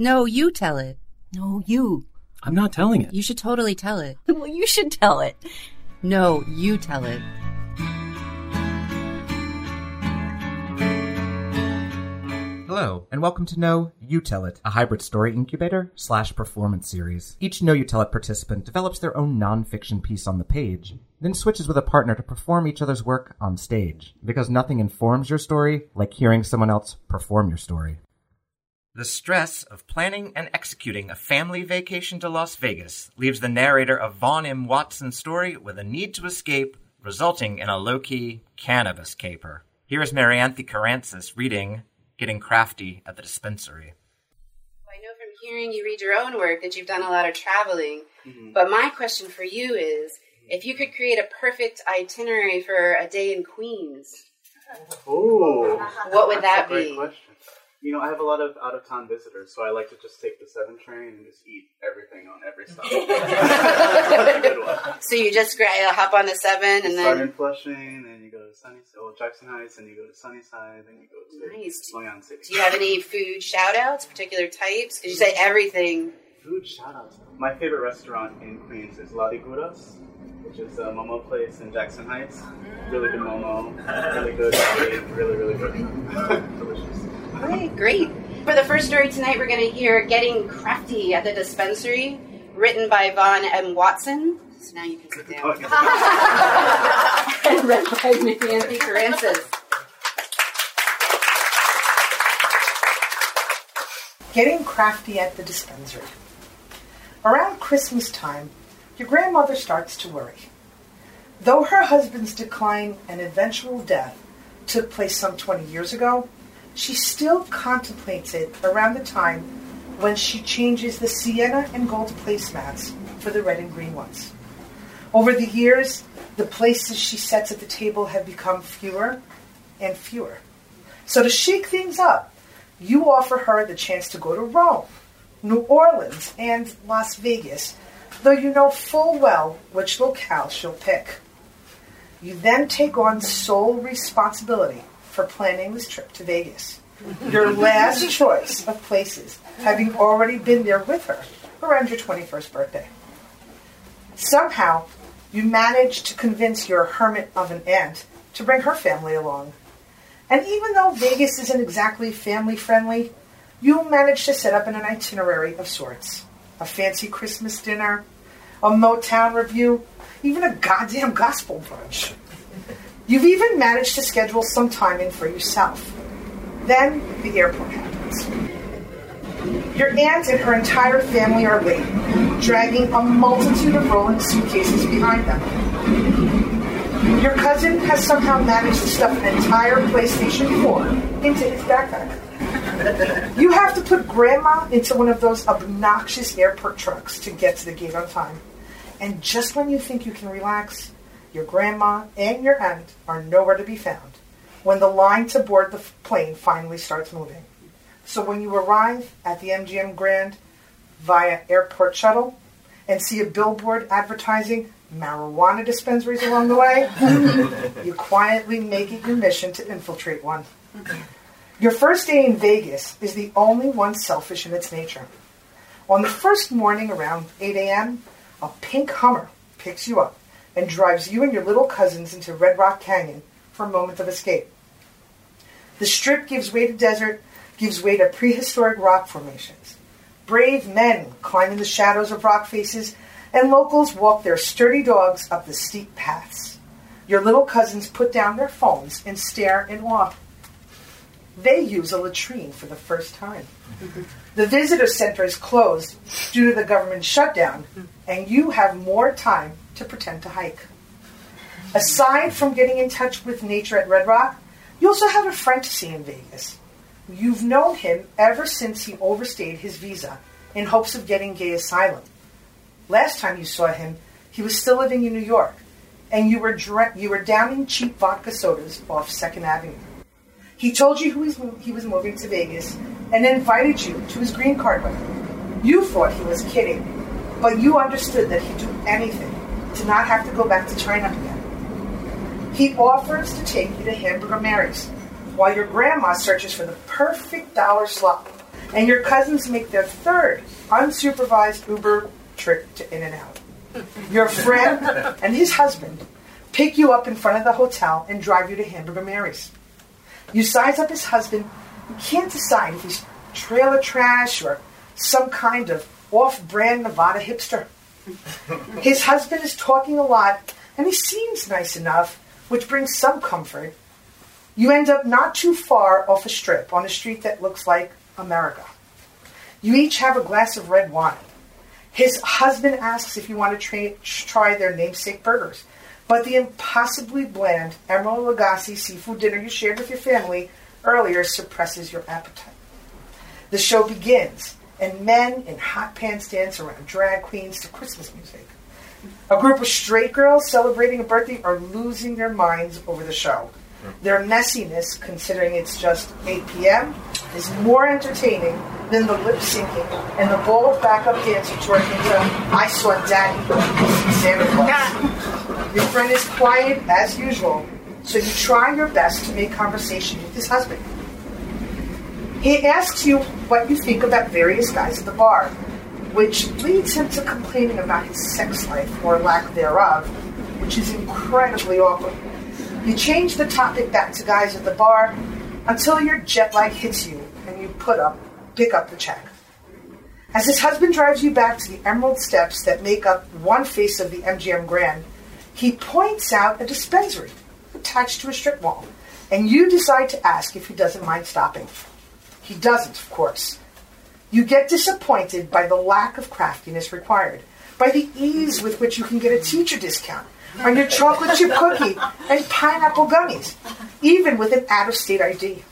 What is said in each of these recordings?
No, you tell it. No, you. I'm not telling it. You should totally tell it. Well, you should tell it. No, you tell it. Hello, and welcome to No, You Tell It, a hybrid story incubator slash performance series. Each No, You Tell It participant develops their own nonfiction piece on the page, then switches with a partner to perform each other's work on stage. Because nothing informs your story like hearing someone else perform your story. The stress of planning and executing a family vacation to Las Vegas leaves the narrator of Vaughn M. Watson's story with a need to escape, resulting in a low key cannabis caper. Here is Marianthe Carancis reading Getting Crafty at the Dispensary. I know from hearing you read your own work that you've done a lot of traveling. Mm-hmm. But my question for you is if you could create a perfect itinerary for a day in Queens, Ooh, what would that that's a great be? question. You know, I have a lot of out of town visitors, so I like to just take the seven train and just eat everything on every stop. That's a good one. So you just gra- uh, hop on the seven and Start then. in Flushing, then you go to Sunny, oh, Jackson Heights, and you go to Sunnyside, then you go to Nice. Long Island City. Do you have any food shout outs, particular types? Because you say everything. Food shout outs. My favorite restaurant in Queens is La Guras, which is a Momo place in Jackson Heights. Really good Momo, really good steak, really, really good. Delicious. Okay, great. For the first story tonight, we're going to hear Getting Crafty at the Dispensary, written by Vaughn M. Watson. So now you can sit down. and read by Marianthe Carancis. Getting crafty at the dispensary. Around Christmas time, your grandmother starts to worry. Though her husband's decline and eventual death took place some 20 years ago, she still contemplates it around the time when she changes the sienna and gold placemats for the red and green ones. Over the years, the places she sets at the table have become fewer and fewer. So to shake things up, you offer her the chance to go to Rome, New Orleans, and Las Vegas, though you know full well which locale she'll pick. You then take on sole responsibility for planning this trip to Vegas. Your last choice of places, having already been there with her around your 21st birthday. Somehow, you manage to convince your hermit of an aunt to bring her family along. And even though Vegas isn't exactly family friendly, you'll manage to set up an itinerary of sorts. A fancy Christmas dinner, a Motown review, even a goddamn gospel brunch. You've even managed to schedule some time in for yourself. Then the airport happens. Your aunt and her entire family are late, dragging a multitude of rolling suitcases behind them. Your cousin has somehow managed to stuff an entire PlayStation 4 into his backpack. You have to put grandma into one of those obnoxious airport trucks to get to the gate on time. And just when you think you can relax, your grandma and your aunt are nowhere to be found when the line to board the plane finally starts moving. So when you arrive at the MGM Grand via airport shuttle and see a billboard advertising marijuana dispensaries along the way, you quietly make it your mission to infiltrate one. Your first day in Vegas is the only one selfish in its nature. On the first morning around 8 a.m., a pink Hummer picks you up and drives you and your little cousins into Red Rock Canyon for a moment of escape. The strip gives way to desert, gives way to prehistoric rock formations. Brave men climb in the shadows of rock faces, and locals walk their sturdy dogs up the steep paths. Your little cousins put down their phones and stare in awe. They use a latrine for the first time. The visitor center is closed due to the government shutdown, and you have more time to pretend to hike. Aside from getting in touch with nature at Red Rock, you also have a friend to see in Vegas. You've known him ever since he overstayed his visa in hopes of getting gay asylum. Last time you saw him, he was still living in New York, and you were you were downing cheap vodka sodas off Second Avenue. He told you who he was moving to Vegas and invited you to his green card wedding. You thought he was kidding, but you understood that he'd do anything to not have to go back to China again. He offers to take you to Hamburger Mary's while your grandma searches for the perfect dollar slot and your cousins make their third unsupervised Uber trip to In-N-Out. Your friend and his husband pick you up in front of the hotel and drive you to Hamburger Mary's. You size up his husband. You can't decide if he's trailer trash or some kind of off-brand Nevada hipster. His husband is talking a lot, and he seems nice enough, which brings some comfort. You end up not too far off a strip on a street that looks like America. You each have a glass of red wine. His husband asks if you want to tra- try their namesake burgers, but the impossibly bland Emeril Lagasse seafood dinner you shared with your family earlier suppresses your appetite. The show begins, and men in hot pants dance around drag queens to Christmas music. A group of straight girls celebrating a birthday are losing their minds over the show. Their messiness, considering it's just 8 p.m., is more entertaining than the lip syncing and the of backup dancers twerking to I Saw Daddy Santa Claus. Your friend is quiet as usual, so you try your best to make conversation with his husband. He asks you what you think about various guys at the bar, which leads him to complaining about his sex life or lack thereof, which is incredibly awkward. You change the topic back to guys at the bar until your jet lag hits you and you put up, pick up the check. As his husband drives you back to the emerald steps that make up one face of the MGM Grand, he points out a dispensary attached to a strip mall, and you decide to ask if he doesn't mind stopping. He doesn't, of course. You get disappointed by the lack of craftiness required, by the ease with which you can get a teacher discount on your chocolate chip cookie and pineapple gummies, even with an out of state ID.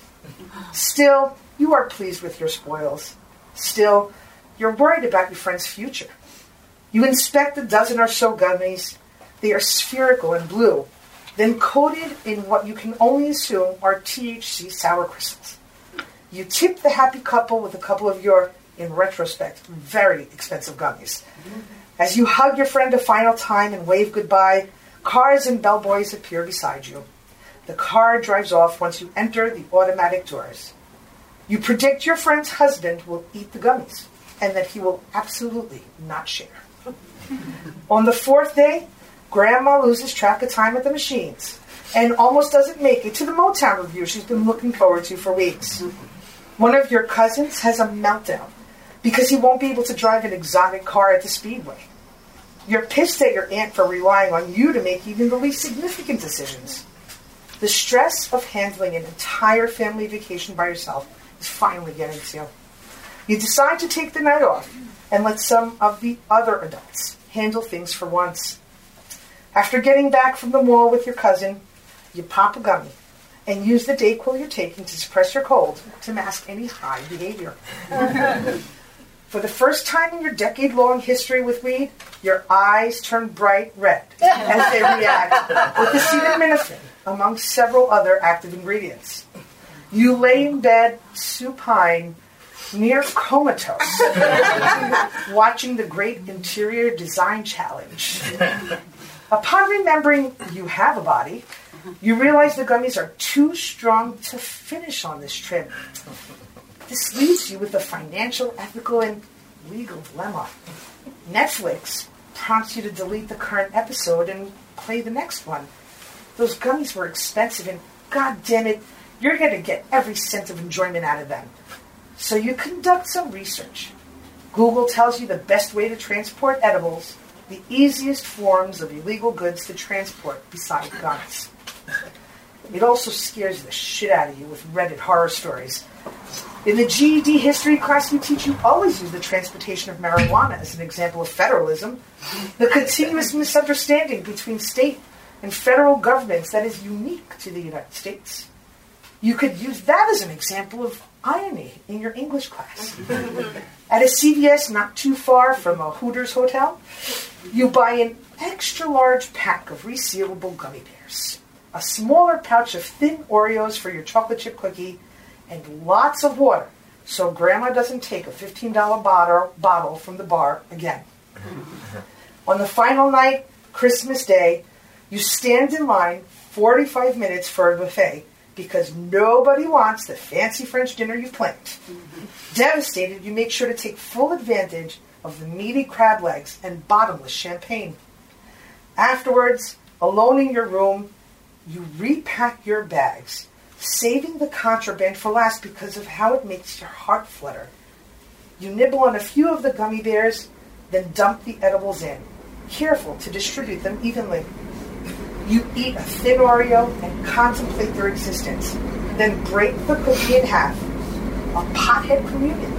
Still, you are pleased with your spoils. Still, you're worried about your friend's future. You inspect a dozen or so gummies. They are spherical and blue, then coated in what you can only assume are THC sour crystals. You tip the happy couple with a couple of your, in retrospect, very expensive gummies. As you hug your friend a final time and wave goodbye, cars and bellboys appear beside you. The car drives off once you enter the automatic doors. You predict your friend's husband will eat the gummies and that he will absolutely not share. On the fourth day, Grandma loses track of time at the machines and almost doesn't make it to the Motown review she's been looking forward to for weeks. One of your cousins has a meltdown because he won't be able to drive an exotic car at the speedway. You're pissed at your aunt for relying on you to make even the least significant decisions. The stress of handling an entire family vacation by yourself is finally getting to you. You decide to take the night off and let some of the other adults handle things for once. After getting back from the mall with your cousin, you pop a gummy and use the Dayquil you're taking to suppress your cold to mask any high behavior. For the first time in your decade long history with weed, your eyes turn bright red as they react with acetaminophen, among several other active ingredients. You lay in bed, supine, near comatose, watching the Great Interior Design Challenge. Upon remembering you have a body, you realize the gummies are too strong to finish on this trip. This leaves you with a financial, ethical, and legal dilemma. Netflix prompts you to delete the current episode and play the next one. Those gummies were expensive, and god damn it, you're going to get every sense of enjoyment out of them. So you conduct some research. Google tells you the best way to transport edibles, the easiest forms of illegal goods to transport beside guns. It also scares the shit out of you with Reddit horror stories. In the GED history class, we teach you always use the transportation of marijuana as an example of federalism, the continuous misunderstanding between state and federal governments that is unique to the United States. You could use that as an example of irony in your English class. At a CVS not too far from a Hooters hotel, you buy an extra large pack of resealable gummy bears, a smaller pouch of thin Oreos for your chocolate chip cookie, and lots of water so grandma doesn't take a $15 bottle, bottle from the bar again. On the final night, Christmas Day, you stand in line 45 minutes for a buffet because nobody wants the fancy French dinner you planned. Devastated, you make sure to take full advantage of the meaty crab legs and bottomless champagne. Afterwards, alone in your room, you repack your bags, saving the contraband for last because of how it makes your heart flutter. You nibble on a few of the gummy bears, then dump the edibles in, careful to distribute them evenly. You eat a thin Oreo and contemplate their existence, then break the cookie in half, a pothead communion,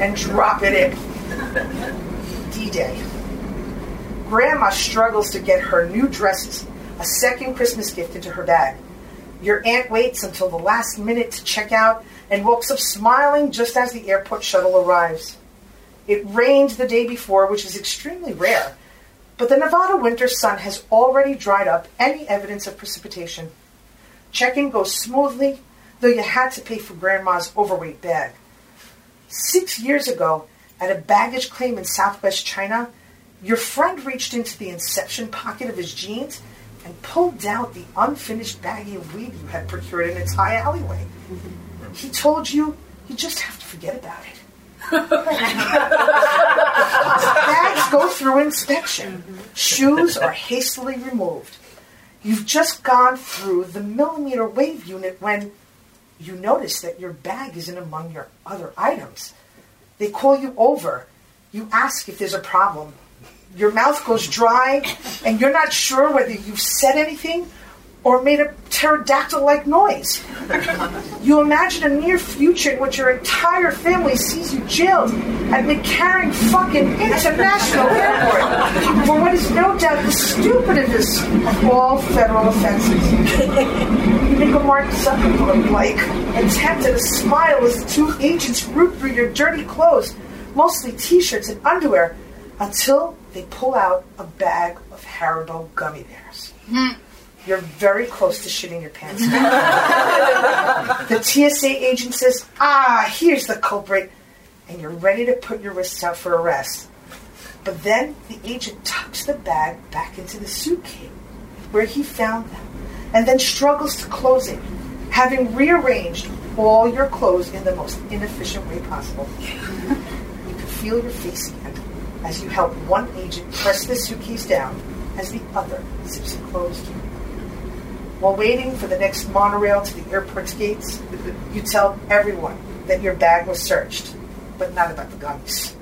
and drop it in. D-Day. Grandma struggles to get her new dresses, a second Christmas gift, into her bag. Your aunt waits until the last minute to check out and walks up smiling just as the airport shuttle arrives. It rained the day before, which is extremely rare, but the Nevada winter sun has already dried up any evidence of precipitation. Check-in goes smoothly, though you had to pay for Grandma's overweight bag. Six years ago, at a baggage claim in southwest China, your friend reached into the inception pocket of his jeans and pulled out the unfinished baggie of weed you had procured in its high alleyway. Mm-hmm. He told you you just have to forget about it. Bags go through inspection. Mm-hmm. Shoes are hastily removed. You've just gone through the millimeter wave unit when you notice that your bag isn't among your other items. They call you over. You ask if there's a problem. Your mouth goes dry, and you're not sure whether you've said anything or made a pterodactyl like noise. You imagine a near future in which your entire family sees you jailed at McCarran fucking International Airport for what is no doubt the stupidest of all federal offenses. You make a Mark Zuckerberg like attempt at a smile as the two agents root through your dirty clothes, mostly t shirts and underwear, until they pull out a bag of Haribo gummy bears. You're very close to shitting your pants. the TSA agent says, Ah, here's the culprit. And you're ready to put your wrists out for arrest. But then the agent tucks the bag back into the suitcase where he found them and then struggles to close it, having rearranged all your clothes in the most inefficient way possible. you can feel your face again as you help one agent press the suitcase down as the other zips it closed. While waiting for the next monorail to the airport's gates, you tell everyone that your bag was searched, but not about the guns.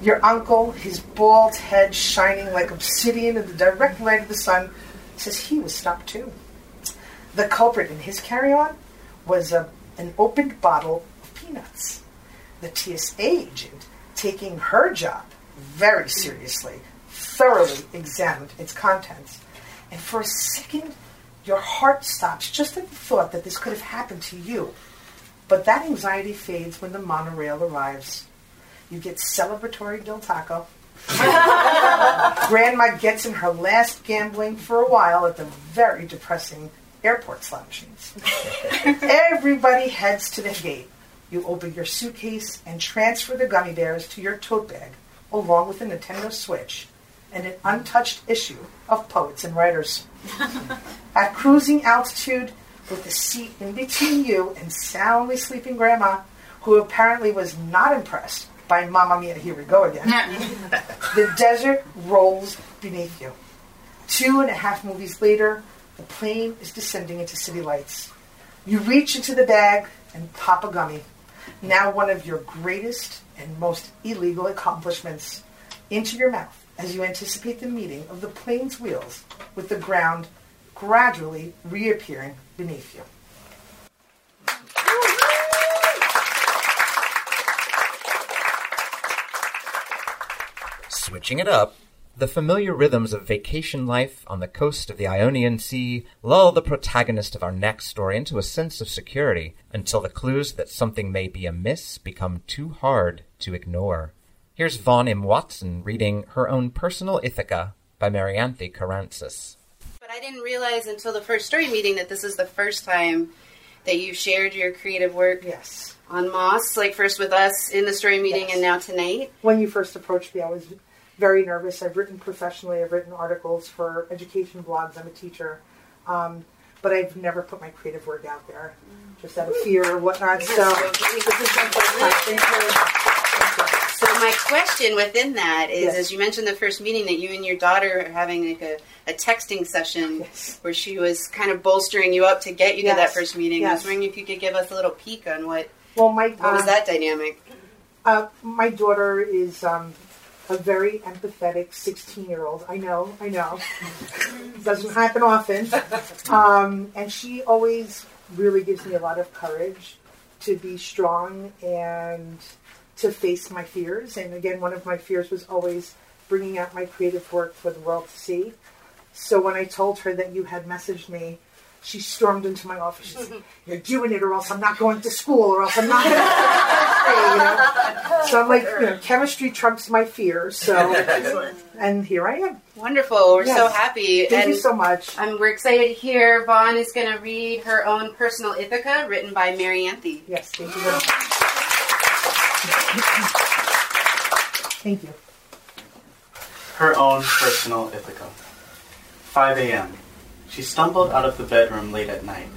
Your uncle, his bald head shining like obsidian in the direct light of the sun, says he was stopped too. The culprit in his carry-on was a, an opened bottle of peanuts. The TSA agent, taking her job very seriously, thoroughly examined its contents. And for a second, your heart stops just at the thought that this could have happened to you. But that anxiety fades when the monorail arrives. You get celebratory Del Taco. Grandma gets in her last gambling for a while at the very depressing airport slot machines. Everybody heads to the gate. You open your suitcase and transfer the gummy bears to your tote bag, along with a Nintendo Switch and an untouched issue of Poets and Writers. At cruising altitude, with the seat in between you and soundly sleeping Grandma, who apparently was not impressed by Mamma Mia, here we go again, the desert rolls beneath you. Two and a half movies later, the plane is descending into city lights. You reach into the bag and pop a gummy, now one of your greatest and most illegal accomplishments, into your mouth as you anticipate the meeting of the plane's wheels with the ground gradually reappearing beneath you. Switching it up, the familiar rhythms of vacation life on the coast of the Ionian Sea lull the protagonist of our next story into a sense of security until the clues that something may be amiss become too hard to ignore. Here's Vaughn M. Watson reading her own personal Ithaca by Marianthe Caransis. But I didn't realize until the first story meeting that this is the first time that you've shared your creative work Yes. on Moss, like first with us in the story meeting Yes. and now tonight. When you first approached me, I was very nervous. I've written professionally, I've written articles for education blogs, I'm a teacher. Um, but I've never put my creative work out there, just out of fear or whatnot. So my first time. Thank you very much. Thank you. So my question within that is, Yes. as you mentioned the first meeting, that you and your daughter are having like a, a texting session Yes. where she was kind of bolstering you up to get you to that first meeting. I was wondering if you could give us a little peek on what Well, my what was that dynamic? Uh, my daughter is um, a very empathetic 16 year old. I know, I know. Doesn't happen often. Um, and she always really gives me a lot of courage to be strong and to face my fears. And again, one of my fears was always bringing out my creative work for the world to see. So when I told her that you had messaged me, she stormed into my office. Said, You're doing it, or else I'm not going to school, or else I'm not going to you know? So I'm like, you know, chemistry trumps my fears. So, and here I am. Wonderful. We're so happy. Thank and you so much. um, we're excited to hear Vaughn is going to read her own personal Ithaca written by Marianthe. Yes, thank you very much. Thank you. Her own personal Ithaca. 5 a.m. She stumbled out of the bedroom late at night.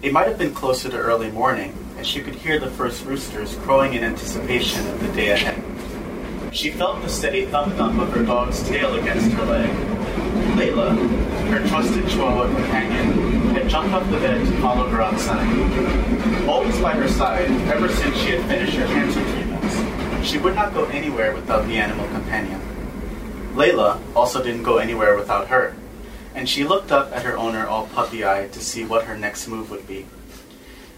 It might have been closer to early morning, as she could hear the first roosters crowing in anticipation of the day ahead. She felt the steady thump thump of her dog's tail against her leg. Layla, her trusted Chihuahua companion, had jumped off the bed to follow her outside. Always by her side, ever since she had finished her cancer treatments, she would not go anywhere without the animal companion. Layla also didn't go anywhere without her, and she looked up at her owner all puppy eyed to see what her next move would be.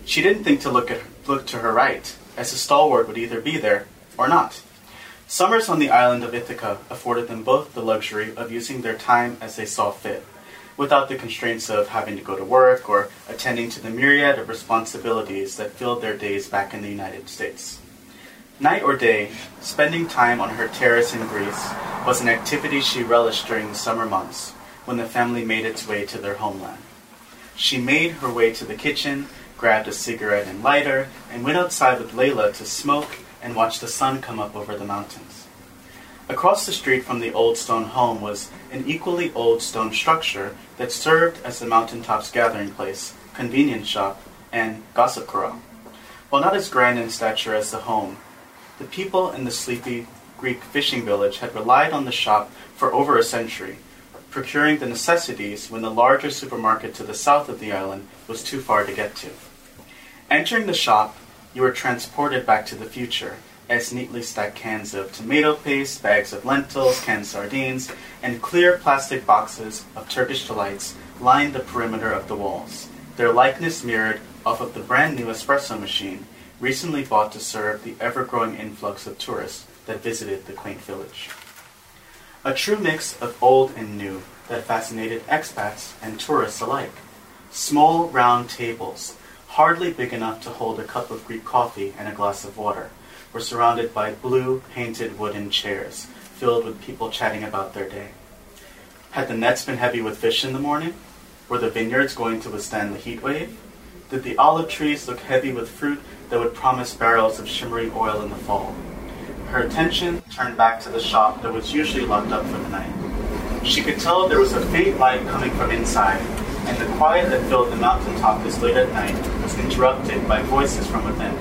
She didn't think to look at look to her right, as the stalwart would either be there or not. Summers on the island of Ithaca afforded them both the luxury of using their time as they saw fit, without the constraints of having to go to work or attending to the myriad of responsibilities that filled their days back in the United States. Night or day, spending time on her terrace in Greece was an activity she relished during the summer months when the family made its way to their homeland. She made her way to the kitchen, grabbed a cigarette and lighter, and went outside with Layla to smoke and watch the sun come up over the mountains. Across the street from the old stone home was an equally old stone structure that served as the mountaintop's gathering place, convenience shop, and gossip corral. While not as grand in stature as the home, the people in the sleepy Greek fishing village had relied on the shop for over a century, procuring the necessities when the larger supermarket to the south of the island was too far to get to. Entering the shop, you were transported back to the future, as neatly stacked cans of tomato paste, bags of lentils, canned sardines, and clear plastic boxes of Turkish delights lined the perimeter of the walls, their likeness mirrored off of the brand new espresso machine recently bought to serve the ever growing influx of tourists that visited the quaint village. A true mix of old and new that fascinated expats and tourists alike. Small round tables, hardly big enough to hold a cup of Greek coffee and a glass of water, were surrounded by blue painted wooden chairs filled with people chatting about their day. Had the nets been heavy with fish in the morning? Were the vineyards going to withstand the heat wave? Did the olive trees look heavy with fruit that would promise barrels of shimmering oil in the fall? Her attention turned back to the shop that was usually locked up for the night. She could tell there was a faint light coming from inside, and the quiet that filled the mountaintop this late at night was interrupted by voices from within.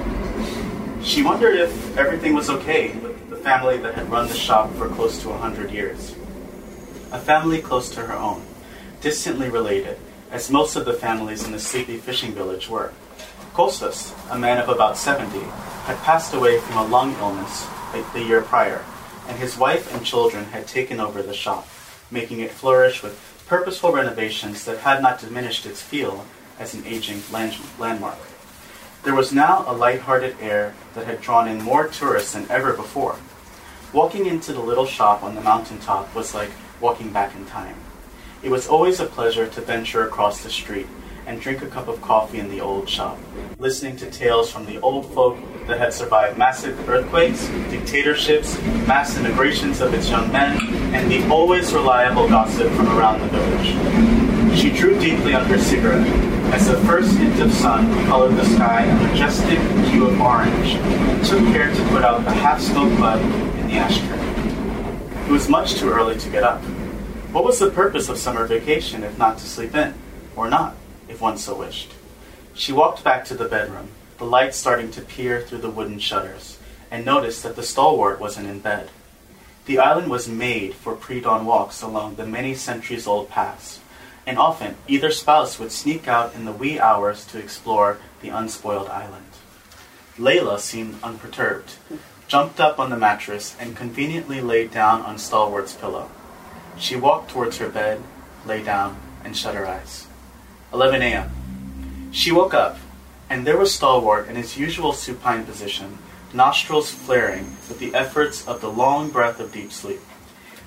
She wondered if everything was okay with the family that had run the shop for close to a hundred years. A family close to her own, distantly related, as most of the families in the sleepy fishing village were. Kostas, a man of about 70, had passed away from a lung illness the- the year prior, and his wife and children had taken over the shop, making it flourish with purposeful renovations that had not diminished its feel as an aging land- landmark. There was now a light-hearted air that had drawn in more tourists than ever before. Walking into the little shop on the mountaintop was like walking back in time. It was always a pleasure to venture across the street and drink a cup of coffee in the old shop, listening to tales from the old folk that had survived massive earthquakes, dictatorships, mass immigrations of its young men, and the always reliable gossip from around the village. She drew deeply on her cigarette as the first hint of sun colored the sky a majestic hue of orange and took care to put out the half-smoked bud in the ashtray. It was much too early to get up. What was the purpose of summer vacation if not to sleep in? Or not? If one so wished. She walked back to the bedroom, the light starting to peer through the wooden shutters, and noticed that the stalwart wasn't in bed. The island was made for pre dawn walks along the many centuries old paths, and often either spouse would sneak out in the wee hours to explore the unspoiled island. Layla seemed unperturbed, jumped up on the mattress, and conveniently laid down on Stalwart's pillow. She walked towards her bed, lay down, and shut her eyes. 11 a.m. She woke up, and there was Stalwart in his usual supine position, nostrils flaring with the efforts of the long breath of deep sleep.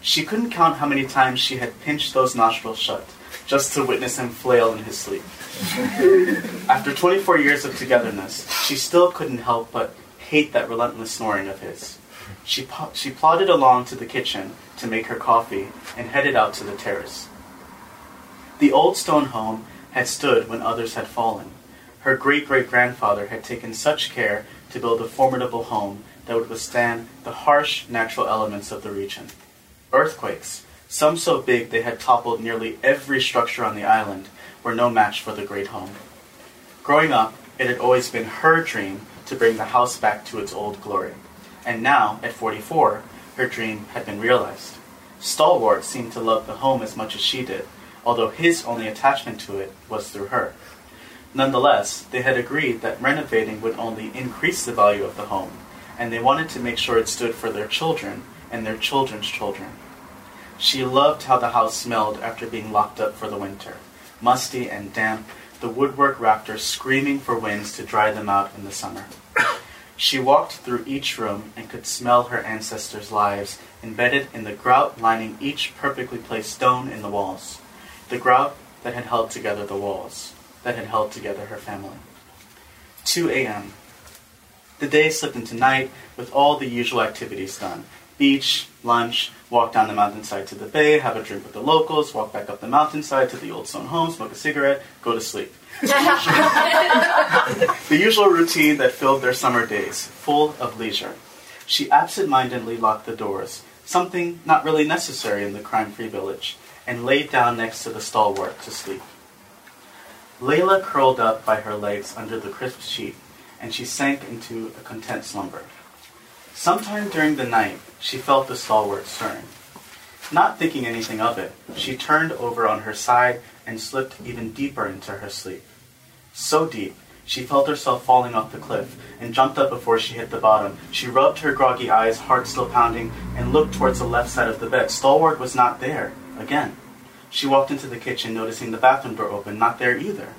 She couldn't count how many times she had pinched those nostrils shut, just to witness him flail in his sleep. After 24 years of togetherness, she still couldn't help but hate that relentless snoring of his. She, po- she plodded along to the kitchen to make her coffee and headed out to the terrace. The old stone home had stood when others had fallen. Her great great grandfather had taken such care to build a formidable home that would withstand the harsh natural elements of the region. Earthquakes, some so big they had toppled nearly every structure on the island, were no match for the great home. Growing up, it had always been her dream to bring the house back to its old glory. And now, at 44, her dream had been realized. Stalwart seemed to love the home as much as she did, although his only attachment to it was through her. Nonetheless, they had agreed that renovating would only increase the value of the home, and they wanted to make sure it stood for their children and their children's children. She loved how the house smelled after being locked up for the winter musty and damp, the woodwork rafters screaming for winds to dry them out in the summer. She walked through each room and could smell her ancestors' lives embedded in the grout lining each perfectly placed stone in the walls. The grout that had held together the walls, that had held together her family. 2 a.m. The day slipped into night with all the usual activities done beach, lunch, walk down the mountainside to the bay, have a drink with the locals, walk back up the mountainside to the old stone home, smoke a cigarette, go to sleep. the usual routine that filled their summer days, full of leisure. She absent mindedly locked the doors, something not really necessary in the crime free village, and laid down next to the stalwart to sleep. Layla curled up by her legs under the crisp sheet, and she sank into a content slumber. Sometime during the night, she felt the stalwart stirring. Not thinking anything of it, she turned over on her side and slipped even deeper into her sleep. So deep, she felt herself falling off the cliff and jumped up before she hit the bottom. She rubbed her groggy eyes, heart still pounding, and looked towards the left side of the bed. Stalwart was not there, again. She walked into the kitchen, noticing the bathroom door open, not there either.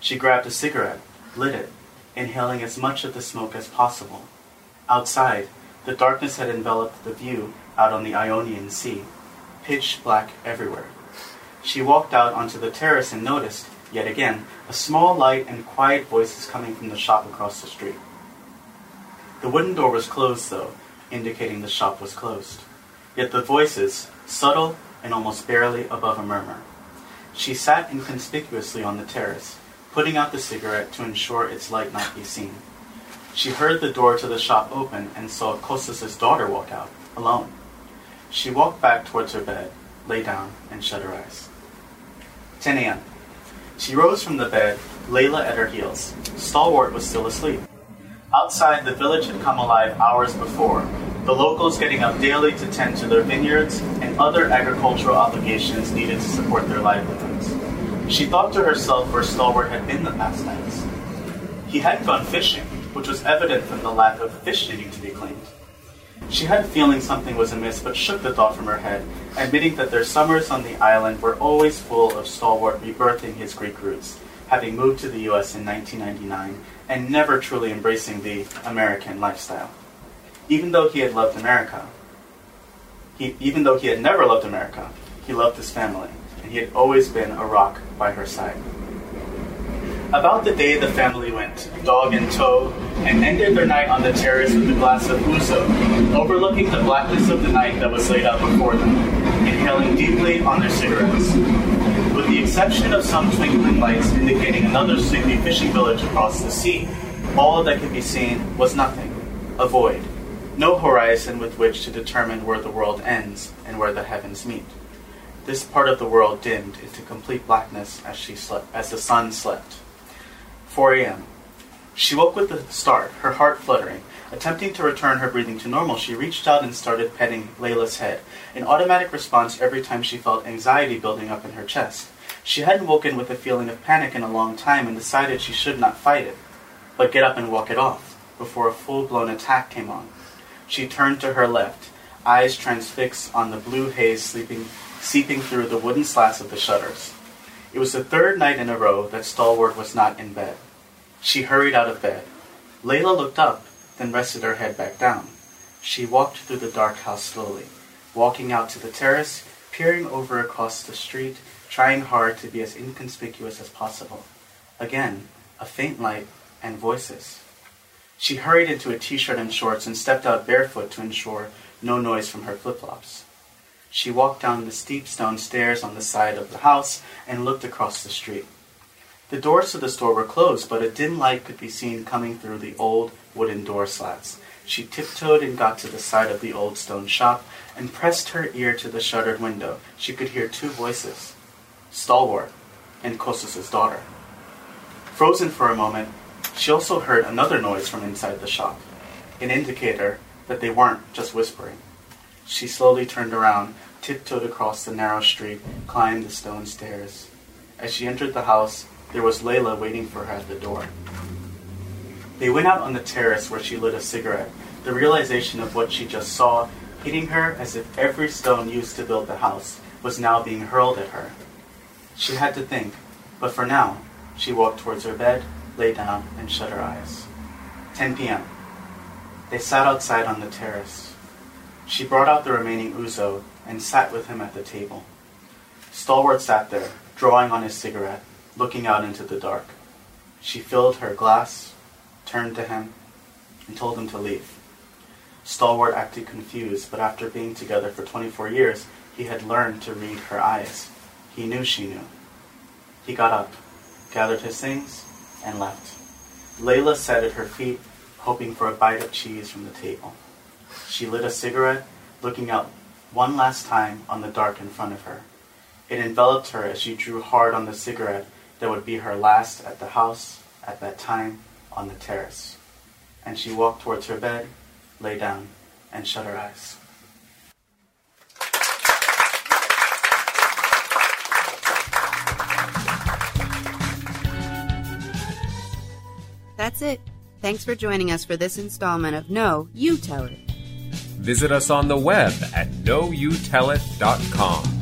She grabbed a cigarette, lit it, inhaling as much of the smoke as possible. Outside, the darkness had enveloped the view out on the Ionian Sea, pitch black everywhere. She walked out onto the terrace and noticed, yet again, a small light and quiet voices coming from the shop across the street. The wooden door was closed, though, indicating the shop was closed. Yet the voices, subtle and almost barely above a murmur. She sat inconspicuously on the terrace, putting out the cigarette to ensure its light not be seen. She heard the door to the shop open and saw Kostas' daughter walk out, alone. She walked back towards her bed, lay down, and shut her eyes. 10 a.m. She rose from the bed, Layla at her heels. Stalwart was still asleep. Outside, the village had come alive hours before, the locals getting up daily to tend to their vineyards and other agricultural obligations needed to support their livelihoods. She thought to herself where Stalwart had been the past nights. He hadn't gone fishing, which was evident from the lack of fish needing to be cleaned. She had a feeling something was amiss, but shook the thought from her head, admitting that their summers on the island were always full of Stalwart rebirthing his Greek roots, having moved to the U.S. in 1999 and never truly embracing the American lifestyle. Even though he had loved America, he, even though he had never loved America, he loved his family, and he had always been a rock by her side. About the day the family went, dog in tow, and ended their night on the terrace with a glass of ouzo, overlooking the blackness of the night that was laid out before them, inhaling deeply on their cigarettes. With the exception of some twinkling lights indicating another sleepy fishing village across the sea, all that could be seen was nothing, a void, no horizon with which to determine where the world ends and where the heavens meet. This part of the world dimmed into complete blackness as she slept, as the sun slept. 4 a.m. She woke with a start, her heart fluttering. Attempting to return her breathing to normal, she reached out and started petting Layla's head, an automatic response every time she felt anxiety building up in her chest. She hadn't woken with a feeling of panic in a long time and decided she should not fight it, but get up and walk it off, before a full blown attack came on. She turned to her left, eyes transfixed on the blue haze sleeping, seeping through the wooden slats of the shutters. It was the third night in a row that Stalwart was not in bed. She hurried out of bed. Layla looked up, then rested her head back down. She walked through the dark house slowly, walking out to the terrace, peering over across the street, trying hard to be as inconspicuous as possible. Again, a faint light and voices. She hurried into a t-shirt and shorts and stepped out barefoot to ensure no noise from her flip-flops. She walked down the steep stone stairs on the side of the house and looked across the street. The doors to the store were closed, but a dim light could be seen coming through the old wooden door slats. She tiptoed and got to the side of the old stone shop and pressed her ear to the shuttered window. She could hear two voices Stalwart and Kostas' daughter. Frozen for a moment, she also heard another noise from inside the shop, an indicator that they weren't just whispering. She slowly turned around, tiptoed across the narrow street, climbed the stone stairs. As she entered the house, there was Layla waiting for her at the door. They went out on the terrace where she lit a cigarette, the realization of what she just saw hitting her as if every stone used to build the house was now being hurled at her. She had to think, but for now, she walked towards her bed, lay down, and shut her eyes. 10 p.m. They sat outside on the terrace. She brought out the remaining ouzo and sat with him at the table. Stalwart sat there, drawing on his cigarette, looking out into the dark. She filled her glass, turned to him, and told him to leave. Stalwart acted confused, but after being together for 24 years, he had learned to read her eyes. He knew she knew. He got up, gathered his things, and left. Layla sat at her feet, hoping for a bite of cheese from the table. She lit a cigarette, looking out one last time on the dark in front of her. It enveloped her as she drew hard on the cigarette that would be her last at the house, at that time, on the terrace. And she walked towards her bed, lay down, and shut her eyes. That's it. Thanks for joining us for this installment of No, You Tell It. Visit us on the web at noyoutellit.com.